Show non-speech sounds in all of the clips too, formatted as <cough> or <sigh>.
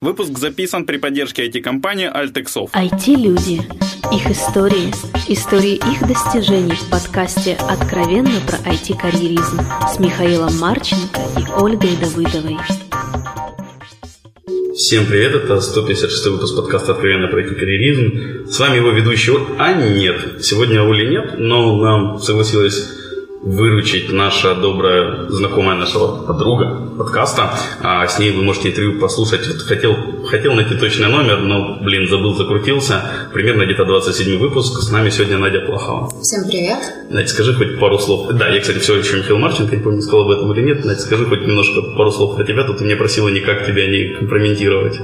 Выпуск записан при поддержке IT-компании Altexov. IT-люди. Их истории. Истории их достижений в подкасте «Откровенно про IT-карьеризм» с Михаилом Марченко и Ольгой Давыдовой. Всем привет, это 156 выпуск подкаста «Откровенно про IT-карьеризм». С вами его ведущий, а нет, сегодня Оли нет, но нам согласилась выручить наша добрая знакомая нашего подруга подкаста. А с ней вы можете интервью послушать. Хотел, хотел найти точный номер, но, блин, забыл, закрутился. Примерно где-то 27 выпуск. С нами сегодня Надя Плохова. Всем привет. Надя, скажи хоть пару слов. Да, я, кстати, все еще Михаил Марченко, не помню, сказал об этом или нет. Надя, скажи хоть немножко пару слов про тебя. Тут ты меня просила никак тебя не компрометировать.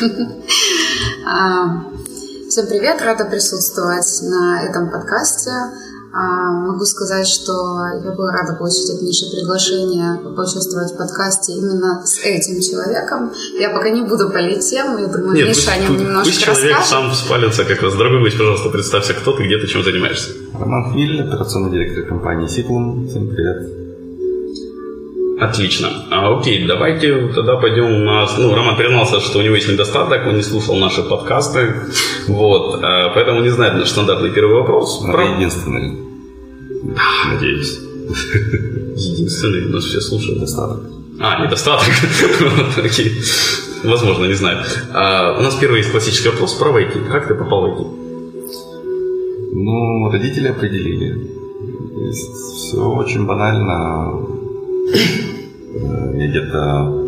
<laughs> А, всем привет, рада присутствовать на этом подкасте. А, могу сказать, что я была рада получить от Миши приглашение поучаствовать в подкасте именно с этим человеком. Я пока не буду полить тему, я думаю, Нет, Миша пусть, о нем немножко пусть человек расскажет. сам спалится как раз. Дорогой гость, пожалуйста, представься, кто ты, где ты, чем занимаешься. Роман Хмель, операционный директор компании Сиклум. Всем привет. Отлично. А, окей, давайте тогда пойдем у нас... Ну, Роман признался, что у него есть недостаток, он не слушал наши подкасты. Вот. А, поэтому не знает наш стандартный первый вопрос. Про... единственный. Надеюсь. Единственный, нас все слушают. Недостаток. А, недостаток. Окей. Возможно, не знаю. А, у нас первый есть классический вопрос про войти. Как ты попал в IT? Ну, родители определили. Все очень банально. Я где-то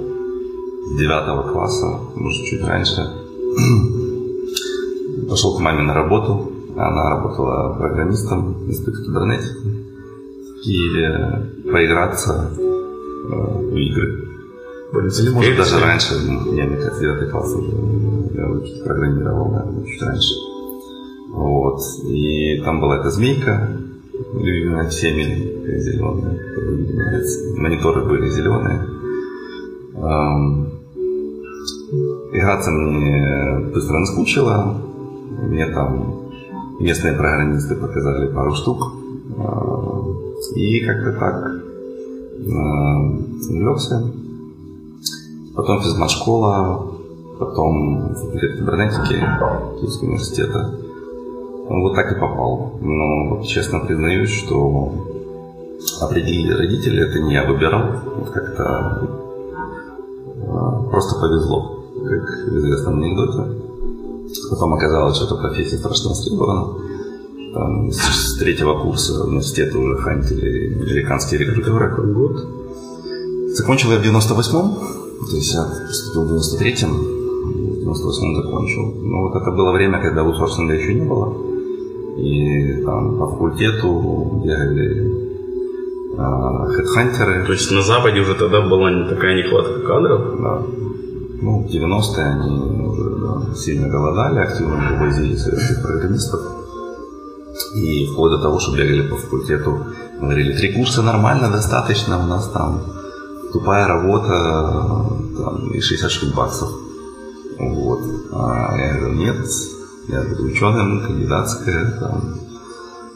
с девятого класса, может, чуть раньше, <clears throat> пошел к маме на работу. Она работала программистом в институте кибернетики в Киеве поиграться э, в игры. Или может даже раньше, ну, я, мне кажется, 9 класс уже я чуть программировал, да, чуть раньше. Вот. И там была эта змейка, любимая всеми, зеленая. Мониторы были зеленые. Эм, играться мне быстро наскучило. Мне там местные программисты показали пару штук. Э, и как-то так увлекся. Э, потом физмат-школа, потом факультет кибернетики Киевского университета. Вот так и попал. Но вот честно признаюсь, что определили родители, это не я выбирал. Вот как-то э, просто повезло, как в известном анекдоте. Потом оказалось, что эта профессия страшно востребована. Там, с третьего курса университета уже хантили американские рекрутеры. Какой год? Закончил я в 98-м, то есть я поступил в 93-м, в 98-м закончил. Но вот это было время, когда аутсорсинга еще не было. И там по факультету бегали а, хедхантеры. То есть на Западе уже тогда была не такая нехватка кадров? Да. Ну, в 90-е они уже сильно голодали, активно вывозили советских программистов. И вплоть до того, что бегали по факультету, говорили, три курса нормально, достаточно, у нас там тупая работа там, и 60 штук баксов. Вот. А я говорю, нет, я буду ученым, кандидатская, там,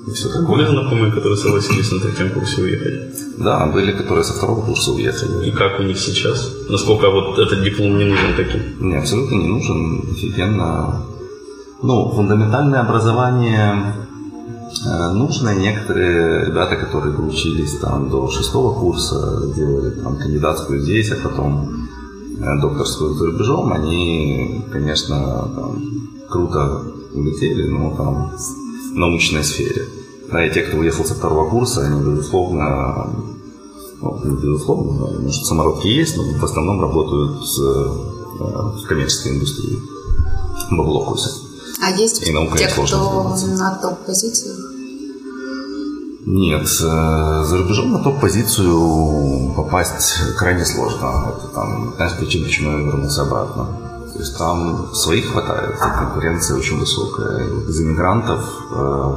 и все такое. Были знакомые, которые согласились на третьем курсе уехать? Да, были, которые со второго курса уехали. И как у них сейчас? Насколько вот этот диплом не нужен таким? Не, абсолютно не нужен. Офигенно. Ну, фундаментальное образование э, нужно. Некоторые ребята, которые учились там до шестого курса, делали там кандидатскую здесь, а потом э, докторскую за рубежом, они, конечно, там, круто улетели, но там в научной сфере. Да, и те, кто уехал со второго курса, они, безусловно, ну, не безусловно, может, самородки есть, но в основном работают э, в коммерческой индустрии. Бабло косят. А есть и наука те, кто на топ-позициях? Нет, э, за рубежом на топ-позицию попасть крайне сложно. Это там, знаешь, причин, почему я вернулся обратно. То есть там своих хватает, конкуренция очень высокая. Из иммигрантов, э,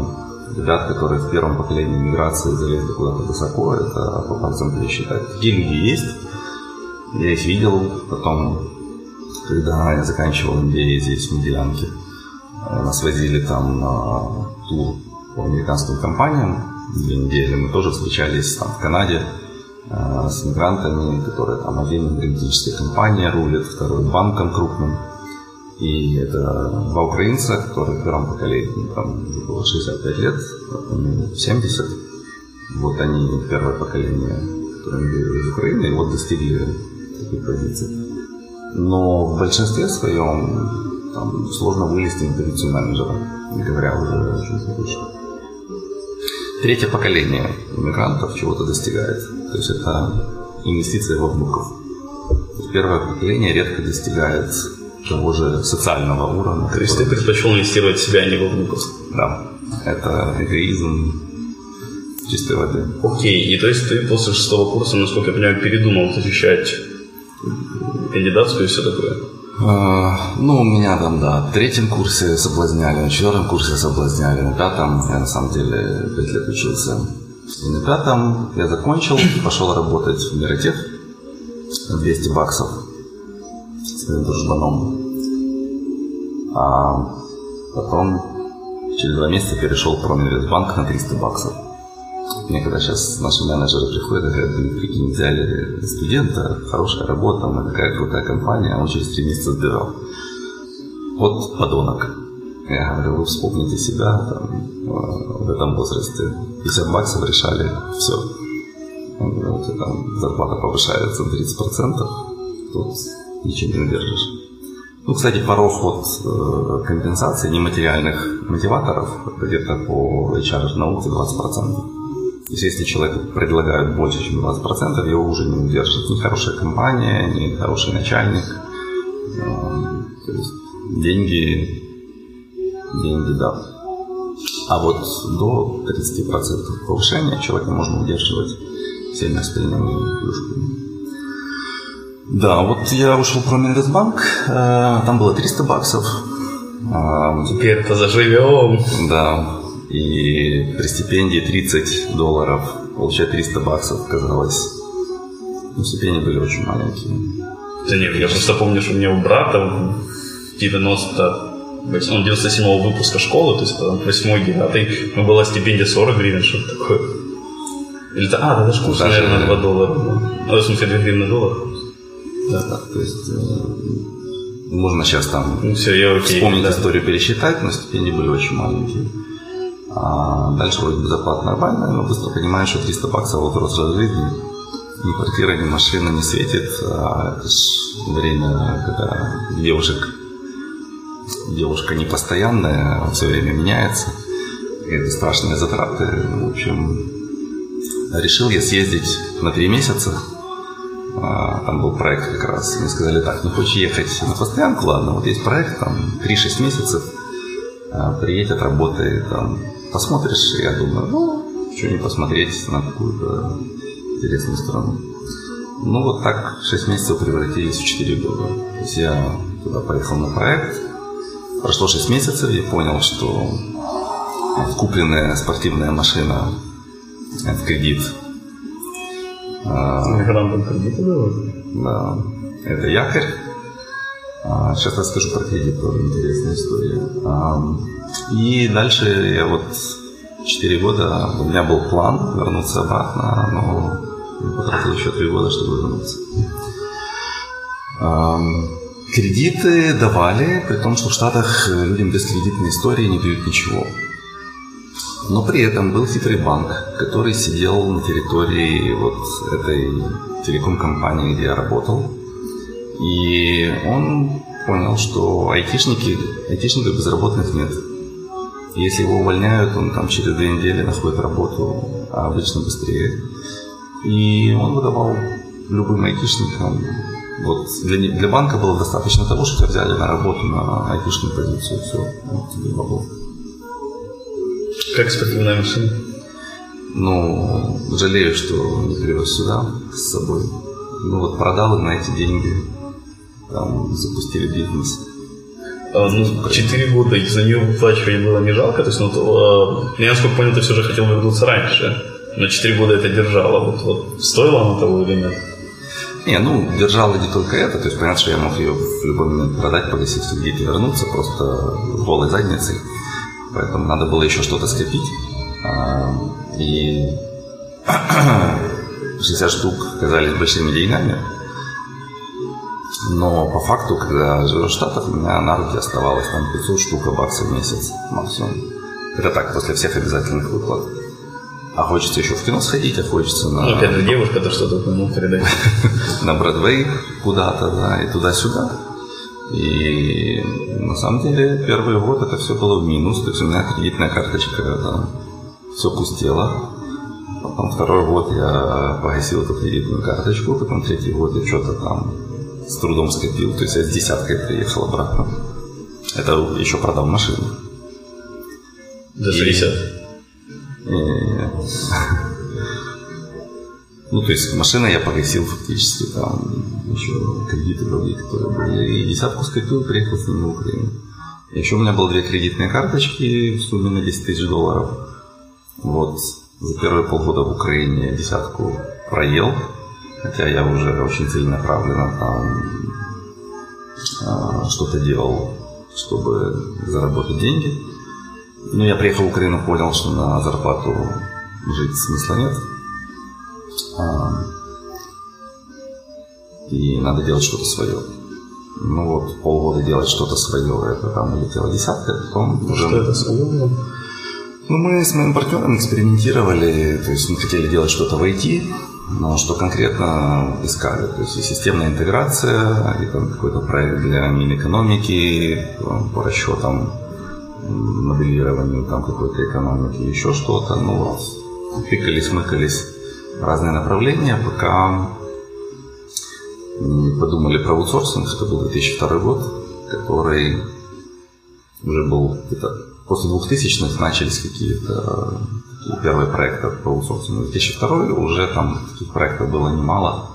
ребят, которые в первом поколении миграции залезли куда-то высоко, это по пальцам пересчитать. Такие люди есть, я их видел. Потом, когда я заканчивал MBA здесь, в Меделянке, э, нас возили там на тур по американским компаниям две недели. Мы тоже встречались там в Канаде э, с мигрантами, которые там один энергетическая компания рулит, второй банком крупным. И это два украинца, которые в первом поколении, там уже было 65 лет, а 70. Вот они первое поколение, которые были из Украины, и вот достигли таких позиций. Но в большинстве своем там сложно вылезти на позицию менеджера, не говоря уже о выше. Третье поколение иммигрантов чего-то достигает. То есть это инвестиции во внуков. Первое поколение редко достигает того же социального уровня. То есть ты предпочел инвестировать в себя, а не во внуков? Да. Это эгоизм чистой воды. Окей, и то есть ты после шестого курса, насколько я понимаю, передумал защищать кандидатскую и все такое? А, ну, у меня там, да, в третьем курсе соблазняли, на четвертом курсе соблазняли, на пятом я на самом деле пять лет учился. И на пятом я закончил, пошел работать в Миротех, 200 баксов своим дружбаном. А потом через два месяца перешел в Проминвестбанк на 300 баксов. Мне когда сейчас наши менеджеры приходят и говорят, блин, прикинь, взяли студента, хорошая работа, мы такая крутая компания, а он через три месяца сбежал. Вот подонок. Я говорю, вы вспомните себя там, э, в этом возрасте. 50 баксов решали все. Он говорит, там зарплата повышается на 30%, тут ничего не удержишь. Ну, кстати, порог вот э, компенсации нематериальных мотиваторов где-то по HR науке 20%. То есть, если человеку предлагают больше, чем 20%, его уже не удержит ни хорошая компания, ни хороший начальник. Эм, то есть, деньги, деньги, да. А вот до 30% повышения человека можно удерживать всеми остальными плюшками. Да, вот я ушел в Проминвестбанк, э, там было 300 баксов. Эм, Теперь-то заживем. Да, и при стипендии 30 долларов получать 300 баксов казалось. Ну, стипендии были очень маленькие. Да нет, я просто помню, что у меня у брата в 90 он 97 выпуска школы, то есть это 8 9 ну, была стипендия 40 гривен, что такое. Или это, а, да, даже курс, Даже... наверное, 2 доллара. Ну, в смысле, 2 гривны доллар. Да, да, то есть э, можно сейчас там ну, все, я окей, вспомнить да. историю, пересчитать, но стипендии были очень маленькие. А дальше вроде бы зарплата нормальная, но быстро понимаешь, что 300 баксов вот взрослой жизни. Ни квартира, ни машина не светит. А это ж время, когда девушек девушка непостоянная, все время меняется. Это страшные затраты. В общем, решил я съездить на три месяца. А, там был проект как раз. Мне сказали, так, не хочешь ехать на постоянку? Ладно, вот есть проект, там 3-6 месяцев. А, приедь, отработай, там, посмотришь. Я думаю, ну, что не посмотреть на какую-то интересную страну. Ну, вот так 6 месяцев превратились в 4 года. То есть я туда поехал на проект, Прошло 6 месяцев, я понял, что купленная спортивная машина в кредит. Мигрантам кредиты давали? Да, это якорь. А, сейчас расскажу про кредит, тоже интересная история. И дальше я вот 4 года, у меня был план вернуться обратно, но я потратил еще 3 года, чтобы вернуться. Кредиты давали, при том, что в Штатах э, людям без кредитной истории не дают ничего. Но при этом был хитрый банк, который сидел на территории вот этой телеком-компании, где я работал. И он понял, что айтишники, айтишников безработных нет. Если его увольняют, он там через две недели находит работу, а обычно быстрее. И он выдавал любым айтишникам вот для, для банка было достаточно того, что тебя взяли на работу на айтишную позицию. Все, вот тебе бабло. Как спортивная машина? Ну, жалею, что не привез сюда с собой. Ну вот продал их на эти деньги. Там запустили бизнес. А, ну, четыре года за нее выплачивать было не жалко. То есть, ну, то, а, я насколько понял, ты все же хотел вернуться раньше. Но четыре года это держало. Вот, вот стоило оно того или нет? Не, ну, держало не только это, то есть понятно, что я мог ее в любой момент продать, погасить кредит и вернуться просто голой задницей. Поэтому надо было еще что-то скопить. А, и <clears throat> 60 штук казались большими деньгами. Но по факту, когда живешь в Штатах, у меня на руки оставалось там 500 штук баксов в месяц максимум. Это так, после всех обязательных выплат. А хочется еще в кино сходить, а хочется на... Ну, опять же, девушка-то что-то ему передать. <laughs> на Бродвей куда-то, да, и туда-сюда. И на самом деле первый год это все было в минус. То есть у меня кредитная карточка там все пустела. Потом второй год я погасил эту кредитную карточку, потом третий год я что-то там с трудом скопил. То есть я с десяткой приехал обратно. Это еще продал машину. За 60? И... <laughs> Ну, то есть машина я погасил фактически, там еще кредиты другие, которые были. И десятку скопил, приехал с ними в Украину. Еще у меня было две кредитные карточки в сумме на 10 тысяч долларов. Вот. За первые полгода в Украине десятку проел, хотя я уже очень целенаправленно там а, что-то делал, чтобы заработать деньги. Но я приехал в Украину, понял, что на зарплату жить смысла нет. И надо делать что-то свое. Ну вот, полгода делать что-то свое, это там улетела десятка, потом уже... Что это свое было? Ну, мы с моим партнером экспериментировали, то есть мы хотели делать что-то в IT, но что конкретно искали. То есть и системная интеграция, и там какой-то проект для Минэкономики по расчетам, моделированию там какой-то экономики, еще что-то. Ну вот, тыкались, мыкались разные направления, пока подумали про аутсорсинг, это был 2002 год, который уже был где-то после 2000-х начались какие-то такие первые проекты по аутсорсингу. 2002 уже там таких проектов было немало,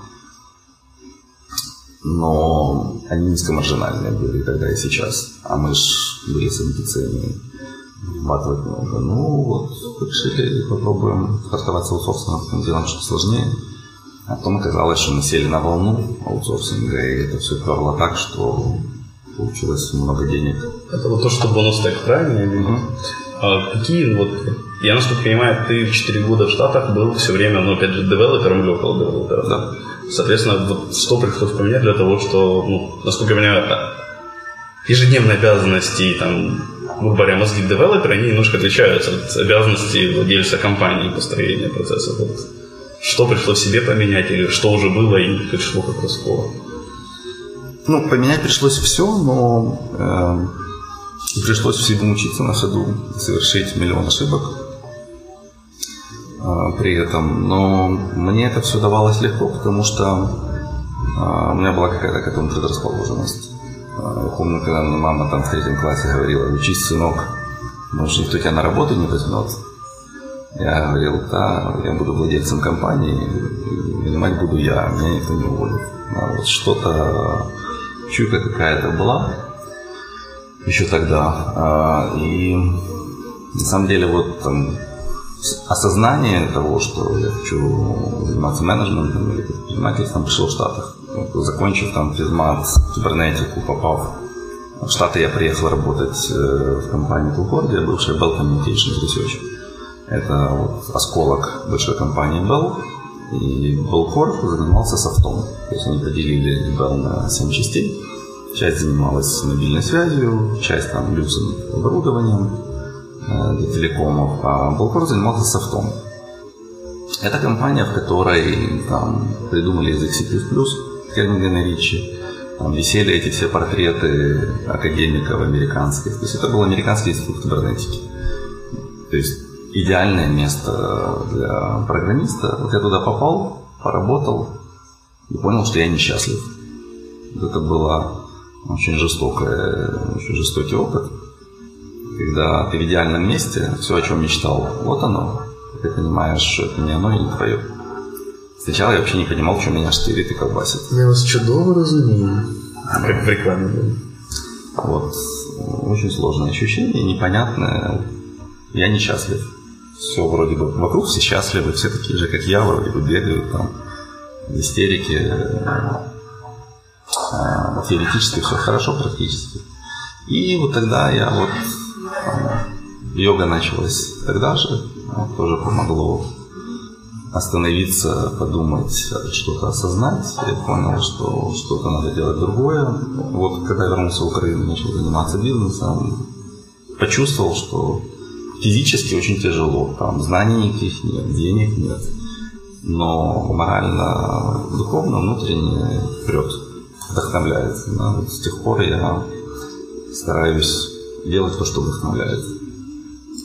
но они низкомаржинальные были тогда и сейчас, а мы же были с амбициями вматывать много. Ну вот, решили, попробуем стартовать с аутсорсингом, делаем что сложнее. А потом оказалось, что мы сели на волну аутсорсинга, и это все перло так, что получилось много денег. Это вот то, что бонус так правильно? Угу. А какие вот я, насколько понимаю, ты 4 года в Штатах был все время, ну, опять же, девелопером или около девелопера. Да. Соответственно, вот что пришлось поменять для того, что, ну, насколько я понимаю, ежедневные обязанности, там, грубо говоря, мозги девелопера, они немножко отличаются от обязанностей владельца компании построения процесса. Вот что пришлось себе поменять или что уже было и пришло как раскола? Ну, поменять пришлось все, но э, пришлось всему учиться на ходу, совершить миллион ошибок э, при этом. Но мне это все давалось легко, потому что э, у меня была какая-то к этому предрасположенность. Я помню, когда мама там в третьем классе говорила, учись, сынок, может, никто тебя на работу не возьмет. Я говорил, да, я буду владельцем компании, и нанимать буду я, меня никто не уволит. А вот что-то, чуйка какая-то была еще тогда. А, и на самом деле вот там осознание того, что я хочу заниматься менеджментом или предпринимательством, пришло в Штатах. Закончив там физмат, кибернетику, попав в Штаты, я приехал работать э, в компании Concordia, бывшая Bell Communications Research. Это вот осколок большой компании Bell. И Bell Corp занимался софтом. То есть они поделили Bell на 7 частей. Часть занималась мобильной связью, часть там люксом оборудованием э, для телекомов, а Bell занимался софтом. Это компания, в которой там придумали язык C++, Хельмингена Ричи, там висели эти все портреты академиков американских. То есть это был американский институт кибернетики. То есть идеальное место для программиста. Вот я туда попал, поработал и понял, что я несчастлив. Это было очень жестокое, очень жестокий опыт, когда ты в идеальном месте, все, о чем мечтал, вот оно. Ты понимаешь, что это не оно и не твое. Сначала я вообще не понимал, что меня штырит и колбасит. Я вас чудово разумею. Как в рекламе было. Вот. Очень сложное ощущение, непонятное. Я несчастлив все вроде бы вокруг все счастливы, все такие же, как я, вроде бы бегают там в истерике. А, теоретически все хорошо практически. И вот тогда я вот там, йога началась тогда же, вот, тоже помогло остановиться, подумать, что-то осознать. Я понял, что что-то надо делать другое. Вот когда вернулся в Украину, начал заниматься бизнесом, почувствовал, что физически очень тяжело. Там знаний никаких нет, денег нет. Но морально, духовно, внутренне прет, вдохновляет. Да? Вот с тех пор я стараюсь делать то, что вдохновляет.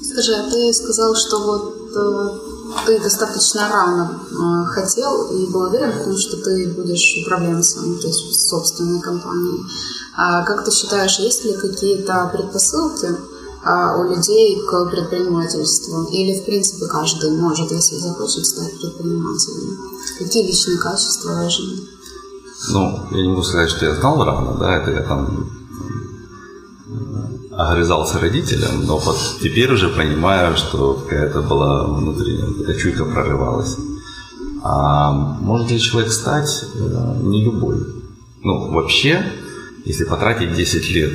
Скажи, а ты сказал, что вот э, ты достаточно рано э, хотел и был уверен в том, что ты будешь управленцем, то есть собственной компанией. А как ты считаешь, есть ли какие-то предпосылки а, у людей к предпринимательству? Или, в принципе, каждый может, если захочет, стать предпринимателем? Какие личные качества важны? Ну, я не могу сказать, что я знал рано, да, это я там огрызался родителям, но вот теперь уже понимаю, что какая-то была внутренняя, какая чуйка прорывалась. А может ли человек стать э, не любой? Ну, вообще, если потратить 10 лет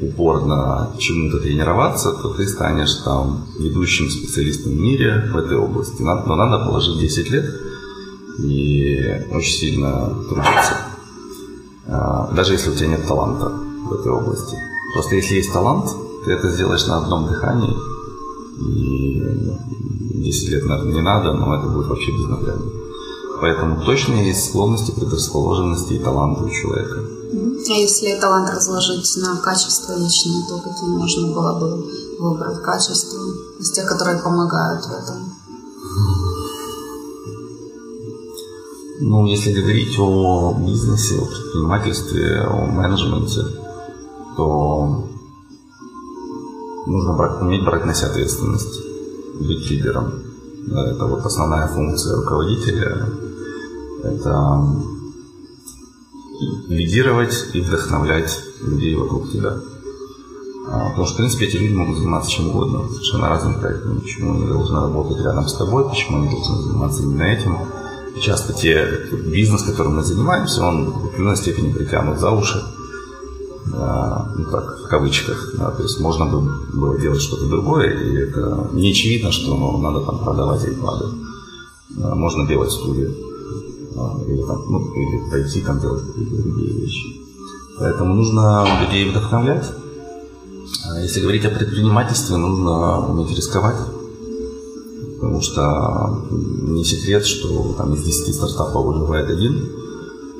упорно чему-то тренироваться, то ты станешь там ведущим специалистом в мире в этой области. Но надо положить 10 лет и очень сильно трудиться. А, даже если у тебя нет таланта в этой области. Просто если есть талант, ты это сделаешь на одном дыхании, и 10 лет, наверное, не надо, но это будет вообще безнаглядно. Поэтому точно есть склонности, предрасположенности и таланты у человека. А если талант разложить на качества личные, то какие можно было бы выбрать качества из тех, которые помогают в этом? Ну, если говорить о бизнесе, о предпринимательстве, о менеджменте, то нужно брать, уметь брать на себя ответственность, быть лидером. Это вот основная функция руководителя. Это лидировать и вдохновлять людей вокруг тебя. А, потому что, в принципе, эти люди могут заниматься чем угодно, совершенно разными проектами. Почему они должны работать рядом с тобой, почему они должны заниматься именно этим. И часто те бизнес, которым мы занимаемся, он в определенной степени притянут за уши ну так, в кавычках, да, то есть можно было делать что-то другое, и это не очевидно, что ну, надо там продавать iPad. Можно делать студию, или, там, ну, или пойти там делать какие-то другие вещи. Поэтому нужно людей вдохновлять. А если говорить о предпринимательстве, нужно уметь рисковать. Потому что не секрет, что там из 10 стартапов выживает один.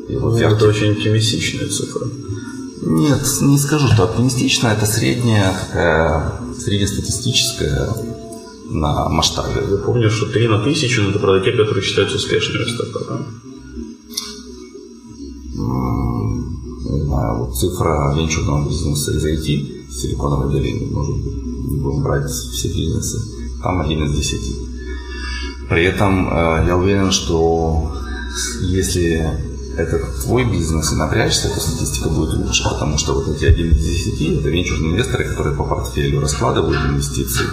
И вот ну, это очень оптимистичная цифра. Нет, не скажу, что оптимистично. Это средняя, такая среднестатистическая на масштабе. Я помню, что 3 на тысячу – это про те, которые считаются успешными стартапами. Не знаю, вот цифра венчурного бизнеса из IT, Силиконовой долины, может быть, не будем брать все бизнесы, там один из десяти. При этом э, я уверен, что если это твой бизнес и напрячься, то статистика будет лучше, потому что вот эти один из десяти – это венчурные инвесторы, которые по портфелю раскладывают инвестиции,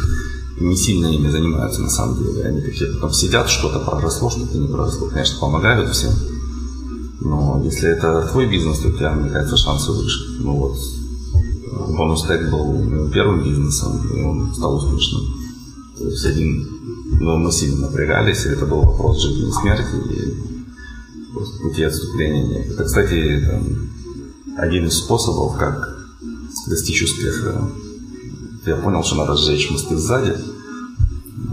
не сильно ими занимаются на самом деле. Они такие потом сидят, что-то проросло, что-то не проросло. Конечно, помогают всем. Но если это твой бизнес, то у тебя, мне кажется, шансы выше. Ну вот, бонус тег был первым бизнесом, и он стал успешным. То есть один, но мы сильно напрягались, и это был вопрос жизни и смерти, и пути отступления нет. Это, кстати, один из способов, как достичь успеха. Я понял, что надо сжечь мосты сзади,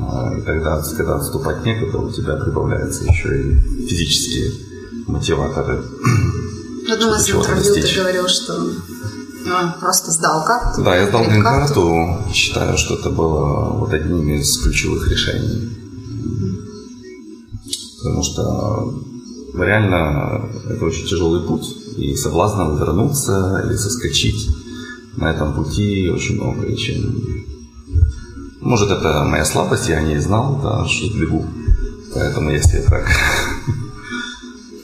а, и тогда, когда отступать некуда, у тебя прибавляются еще и физические мотиваторы. В одном из интервью ты говорил, что ну, просто сдал карту. Да, я сдал карту. Считаю, что это было вот одним из ключевых решений. Потому что реально это очень тяжелый путь, и соблазна вернуться или соскочить на этом пути очень много. И чем... Может, это моя слабость, я не знал, да, что бегу. Поэтому если так...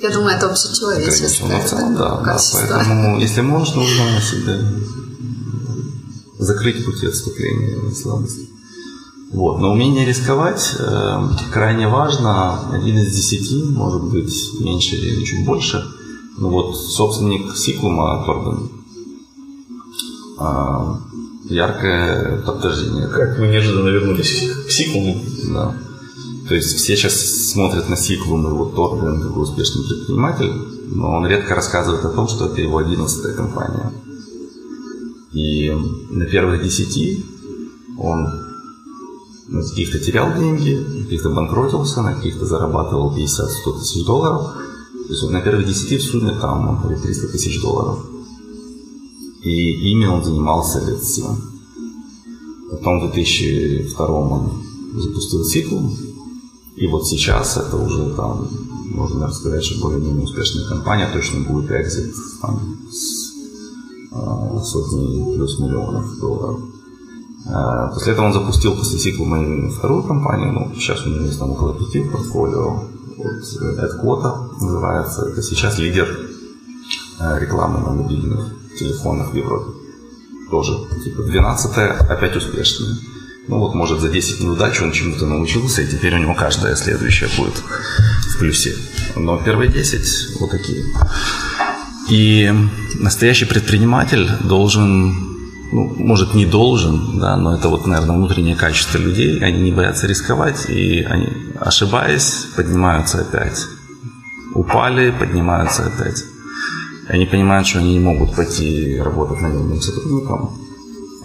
Я думаю, это общечеловеческое. Но в целом, да, да. Поэтому, если можешь, нужно себе закрыть пути отступления слабости. Вот. Но умение рисковать э, крайне важно. Один из десяти, может быть, меньше или чуть больше. Ну вот собственник Сиклума Торбен э, яркое подтверждение. Как мы неожиданно вернулись к Сиклуму. Да. То есть все сейчас смотрят на сиквел вот Торбен, как успешный предприниматель, но он редко рассказывает о том, что это его одиннадцатая компания. И на первых десяти он на каких-то терял деньги, на каких-то банкротился, на каких-то зарабатывал 50-100 тысяч долларов. То есть на первых десяти в сумме там, он говорит, 300 тысяч долларов. И ими он занимался лет 7. Потом в 2002 он запустил цикл. И вот сейчас это уже там, можно сказать, что более-менее успешная компания, точно будет экзит там, с э, сотни плюс миллионов долларов. Э, после этого он запустил после цикла мою вторую компанию, ну, сейчас у него есть там около пяти портфолио. Вот, AdQuota называется. Это сейчас лидер э, рекламы на мобильных телефонах в Европе. Тоже, типа, 12 опять успешная. Ну вот, может, за 10 неудач он чему-то научился, и теперь у него каждая следующая будет в плюсе. Но первые 10 вот такие. И настоящий предприниматель должен, ну, может, не должен, да, но это вот, наверное, внутреннее качество людей. Они не боятся рисковать, и они, ошибаясь, поднимаются опять. Упали, поднимаются опять. Они понимают, что они не могут пойти работать наемным сотрудником.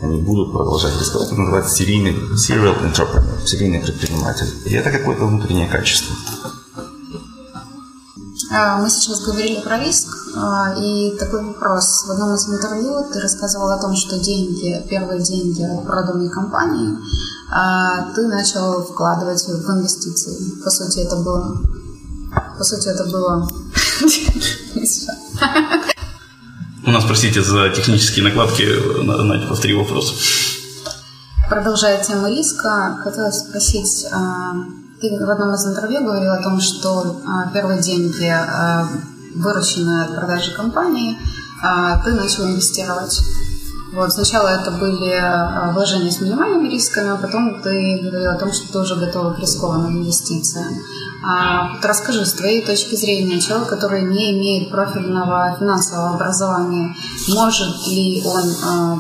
Они будут продолжать рисковать. Это называется серийный, serial entrepreneur, серийный предприниматель. И это какое-то внутреннее качество. А, мы сейчас говорили про риск, а, и такой вопрос. В одном из интервью ты рассказывал о том, что деньги, первые деньги от проданной компании а, ты начал вкладывать в инвестиции. По сути, это было... По сути, это было... <laughs> У нас, простите, за технические накладки, Надя, повтори вопрос. Продолжая тему риска, хотелось спросить, ты в одном из интервью говорил о том, что а, первые деньги, а, вырученные от продажи компании, а, ты начал инвестировать. Вот, сначала это были вложения с минимальными рисками, а потом ты говорил о том, что ты уже готова к рискованным инвестициям. А, вот расскажи, с твоей точки зрения, человек, который не имеет профильного финансового образования, может ли он а,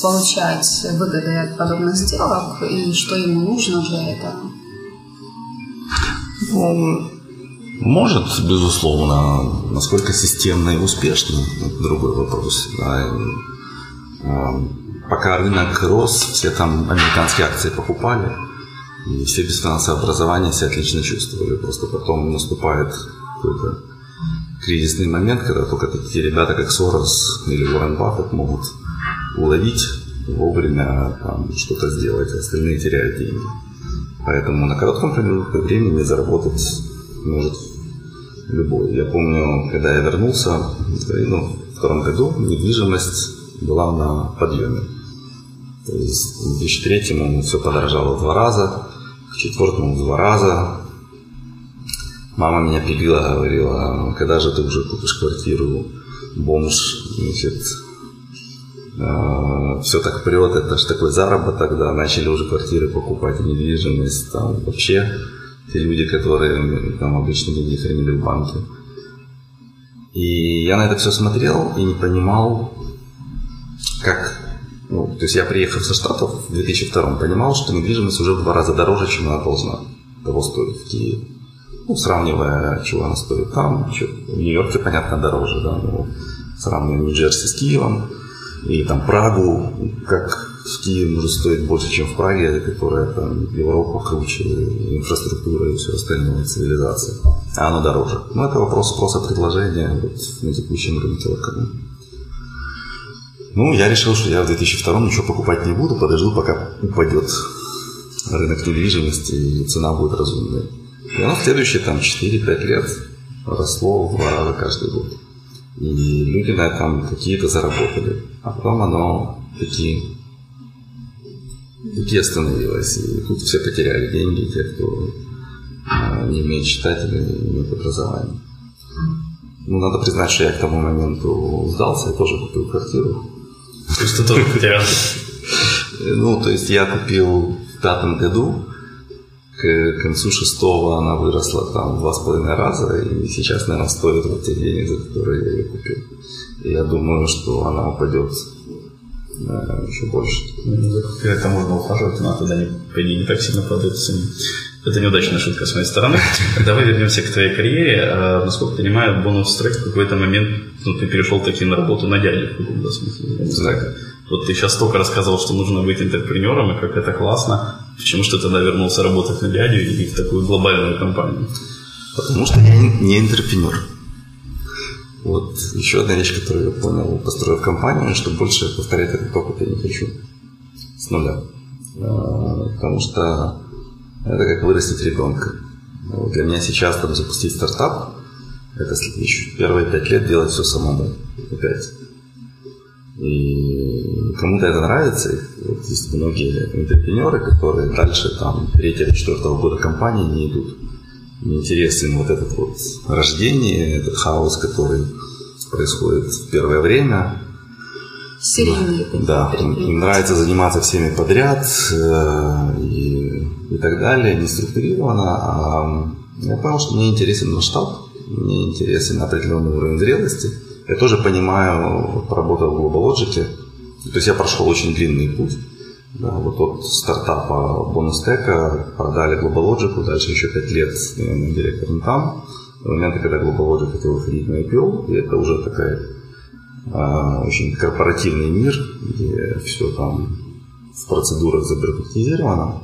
получать выгоды от подобных сделок и что ему нужно для этого? Он может, безусловно, насколько системно и успешно, это другой вопрос. Да. А, пока рынок рос, все там американские акции покупали, и все без финансового образования себя отлично чувствовали. Просто потом наступает какой-то кризисный момент, когда только такие ребята, как Сорос или Уоррен Баффет могут уловить вовремя там, что-то сделать, остальные теряют деньги. Поэтому на коротком промежутке времени заработать может любой. Я помню, когда я вернулся, ну, в втором году недвижимость была на подъеме. То есть в 2003 все подорожало в два раза, в четвертом в два раза. Мама меня пилила, говорила, когда же ты уже купишь квартиру, бомж, значит, все так прет, это же такой заработок, да, начали уже квартиры покупать, недвижимость, там вообще те люди, которые там обычно деньги хранили в банке. И я на это все смотрел и не понимал, как... Ну, то есть я приехал со Штатов в 2002 понимал, что недвижимость уже в два раза дороже, чем она должна того стоить в Киеве. Ну, сравнивая, чего она стоит там, что в Нью-Йорке, понятно, дороже, да, но сравнивая Нью-Джерси с Киевом, или там Прагу, как в Киеве может стоить больше, чем в Праге, которая там Европу круче, инфраструктура и все остальное, цивилизация. А оно дороже. Но это вопрос спроса предложения вот, на текущем рынке локальном. Ну, я решил, что я в 2002 ничего покупать не буду, подожду, пока упадет рынок недвижимости и цена будет разумной. И оно в следующие там 4-5 лет росло в два раза каждый год. И люди на этом какие-то заработали. А потом оно такие таки остановилось. И тут все потеряли деньги, те, кто а, не умеет читать или не имеет образования. Ну, надо признать, что я к тому моменту сдался, я тоже купил квартиру. То есть ты тоже потерял? Ну, то есть я купил в пятом году, к концу шестого она выросла там в два с половиной раза, и сейчас, наверное, стоит вот тех денег, за которые я ее купил. И я думаю, что она упадет э, еще больше. Ну, это можно ухаживать, но тогда не, не так сильно падает цены. Это неудачная шутка с моей стороны. <laughs> Давай вернемся к твоей карьере. А, насколько понимаю, бонус трек в какой-то момент ну, ты перешел таки на работу на дядю в каком-то смысле. Вот ты сейчас только рассказывал, что нужно быть интерпренером, и как это классно. Почему что ты тогда вернулся работать на дядю и в такую глобальную компанию? Потому что я не интерпренер. Вот еще одна вещь, которую я понял, построив компанию, что больше повторять этот опыт я не хочу с нуля. А, потому что это как вырастить ребенка. Для меня сейчас там запустить стартап, это еще первые пять лет делать все самому. Опять. И кому-то это нравится. Вот есть многие интерпренеры, которые дальше там третьего, четвертого года компании не идут. Мне интересен вот этот вот рождение, этот хаос, который происходит в первое время. Серийные. Да, им нравится заниматься всеми подряд э, и, и так далее, не структурировано. А я понял, что мне интересен масштаб, мне интересен определенный уровень зрелости. Я тоже понимаю, поработал в GlobalLogic, то есть я прошел очень длинный путь. Да, вот от стартапа Бонустека продали GlobalLogic, дальше еще 5 лет директором там. До момента, когда GlobalLogic хотел выходить на IPO, и это уже такая а, очень корпоративный мир, где все там в процедурах забюрократизировано.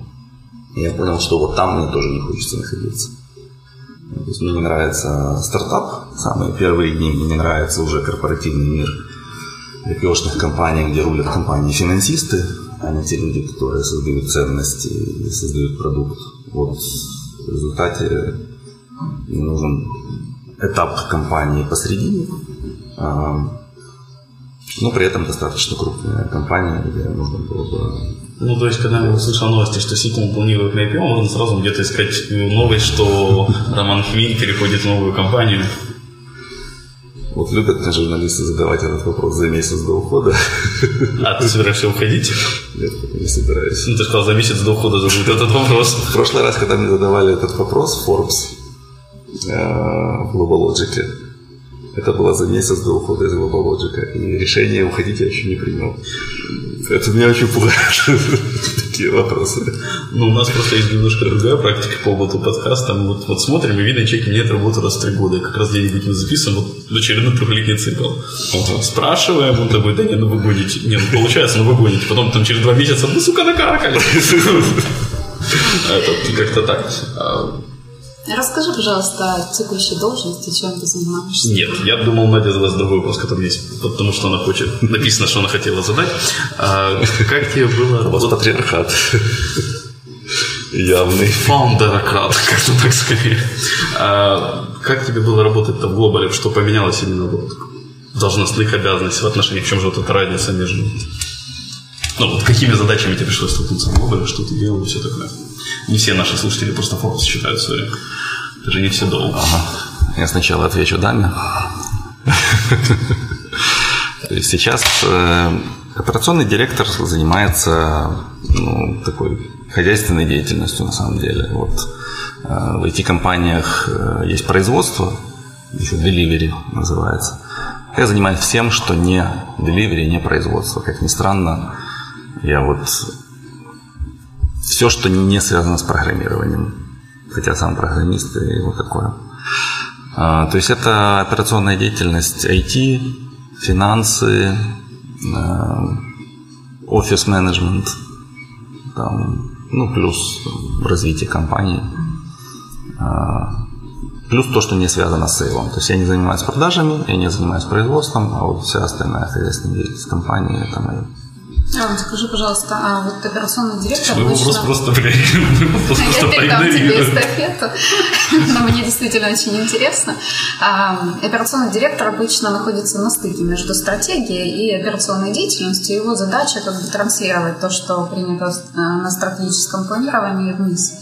И я понял, что вот там мне тоже не хочется находиться. То есть мне не нравится стартап, самые первые дни мне не нравится уже корпоративный мир IPO-шных компаний, где рулят компании финансисты, а не те люди, которые создают ценности и создают продукт. Вот в результате нужен этап компании посередине, но при этом достаточно крупная компания, где можно было бы... Ну, то есть, когда я услышал новости, что Сикум планирует на IPO, можно сразу где-то искать новость, что Роман Хмель переходит в новую компанию. Вот любят журналисты задавать этот вопрос за месяц до ухода. А ты собираешься уходить? Нет, не собираюсь. Ну, ты сказал, за месяц до ухода задают этот вопрос. В прошлый раз, когда мне задавали этот вопрос, Forbes э, в GlobalLogic, это было за месяц до ухода из Глобалоджика. И решение уходить я еще не принял. Это меня очень пугает, <laughs> такие вопросы. Ну, у нас просто есть немножко другая практика по поводу подкаста. Мы вот, вот смотрим, и видно, человек меняет работу раз в три года. И как раз где-нибудь мы записываем, вот очередной трехлетний цикл. Ага. Спрашиваем, он такой, да не, ну вы гоните. Не, ну получается, ну вы гоните. Потом там через два месяца, ну сука, накаркали. <laughs> Это как-то так. Расскажи, пожалуйста, о текущей должности, чем ты занимаешься. Нет, я думал, Надя задаст другой вопрос, который есть, потому что она хочет, написано, что она хотела задать. А, <laughs> как тебе было работать? Патриархат. Явный. Фаундерократ, <laughs> как-то так скорее. А, как тебе было работать-то в Глобале? Что поменялось именно вот в должностных обязанностях, в отношениях? В чем же вот эта разница между... Ну, вот какими задачами тебе пришлось столкнуться в Глобале, что ты делал и все такое? Не все наши слушатели просто фокус считают, сори. Это же не все долго. Ага. Я сначала отвечу Даме. Сейчас э, операционный директор занимается ну, такой хозяйственной деятельностью на самом деле. Вот э, в IT-компаниях э, есть производство, еще delivery называется. Я занимаюсь всем, что не delivery, не производство. Как ни странно, я вот все, что не связано с программированием. Хотя сам программист и вот такое. А, то есть это операционная деятельность IT, финансы, а, офис-менеджмент, ну, плюс развитие компании. А, плюс то, что не связано с сейлом. То есть я не занимаюсь продажами, я не занимаюсь производством, а вот вся остальная хозяйственная деятельность компании – это мое. А, скажи, пожалуйста, а вот операционный директор обычно... вопрос просто, блядь, <laughs> просто передам тебе эстафету, но мне действительно очень интересно. А, операционный директор обычно находится на стыке между стратегией и операционной деятельностью. Его задача как бы транслировать то, что принято э, на стратегическом планировании вниз.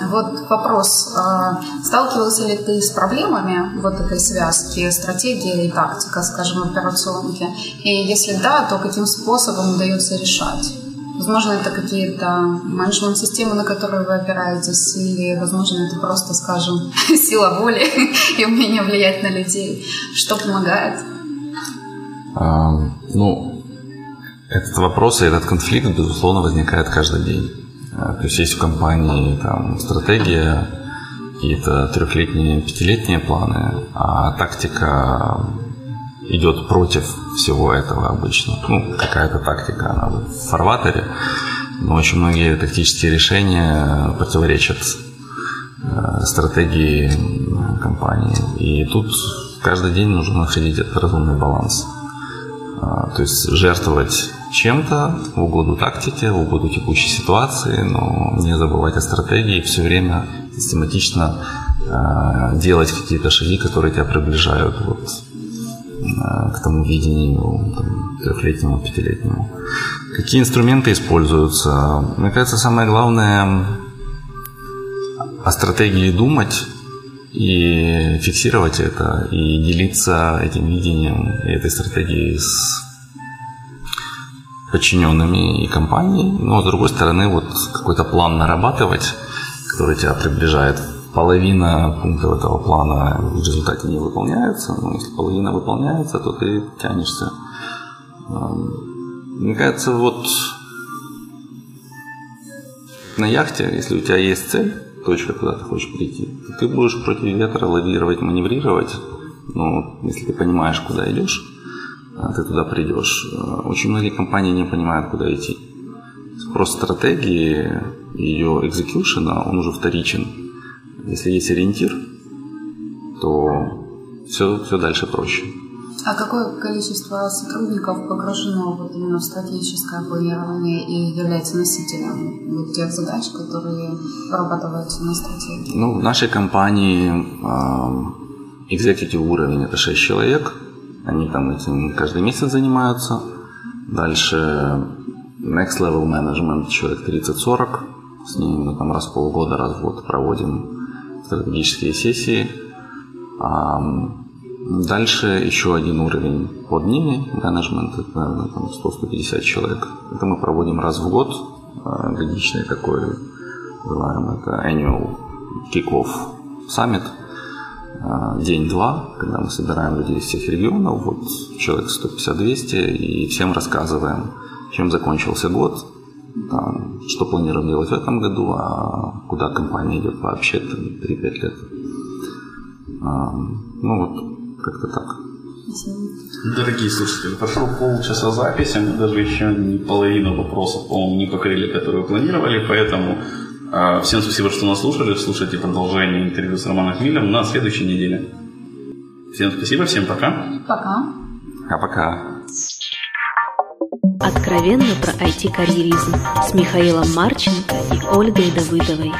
Вот вопрос. А, сталкивался ли ты с проблемами вот этой связки стратегия и тактика, скажем, операционки? И если да, то каким способом удается решать? Возможно, это какие-то менеджмент-системы, на которые вы опираетесь, или, возможно, это просто, скажем, <laughs> сила воли <laughs> и умение влиять на людей. Что помогает? А, ну, этот вопрос и этот конфликт, безусловно, возникает каждый день. То есть есть в компании там стратегия, какие-то трехлетние, пятилетние планы, а тактика идет против всего этого обычно. Ну, какая-то тактика, она в фарватере, но очень многие тактические решения противоречат э, стратегии компании. И тут каждый день нужно находить этот разумный баланс. А, то есть жертвовать чем-то в угоду тактике, в угоду текущей ситуации, но не забывать о стратегии, все время систематично э, делать какие-то шаги, которые тебя приближают вот, э, к тому видению там, трехлетнему, пятилетнему. Какие инструменты используются? Мне кажется, самое главное о стратегии думать и фиксировать это, и делиться этим видением и этой стратегией с подчиненными и компанией. Но, с другой стороны, вот какой-то план нарабатывать, который тебя приближает. Половина пунктов этого плана в результате не выполняется. Но если половина выполняется, то ты тянешься. Мне кажется, вот на яхте, если у тебя есть цель, точка, куда ты хочешь прийти, то ты будешь против ветра лавировать, маневрировать. Но если ты понимаешь, куда идешь, ты туда придешь. Очень многие компании не понимают, куда идти. Спрос стратегии, ее экзекьюшена, он уже вторичен. Если есть ориентир, то все, все дальше проще. А какое количество сотрудников погружено вот именно в стратегическое планирование и является носителем вот тех задач, которые прорабатываются на стратегии? Ну, в нашей компании экзекутив уровень это 6 человек. Они там этим каждый месяц занимаются. Дальше next level management человек 30-40. С ними мы там раз в полгода, раз в год проводим стратегические сессии. Дальше еще один уровень под ними, менеджмент, это, наверное, там 100-150 человек. Это мы проводим раз в год, а, годичный такой, называем это annual kick-off summit, день-два, когда мы собираем людей из всех регионов, вот человек 150-200, и всем рассказываем, чем закончился год, там, что планируем делать в этом году, а куда компания идет вообще 3-5 лет. Ну вот, как-то так. Дорогие слушатели, прошло полчаса записи, мы даже еще не половину вопросов, по-моему, не покрыли, которые планировали, поэтому всем спасибо, что нас слушали. Слушайте продолжение интервью с Романом Хмелем на следующей неделе. Всем спасибо, всем пока. Пока. Пока-пока. Откровенно про IT-карьеризм с Михаилом Марченко и Ольгой Давыдовой.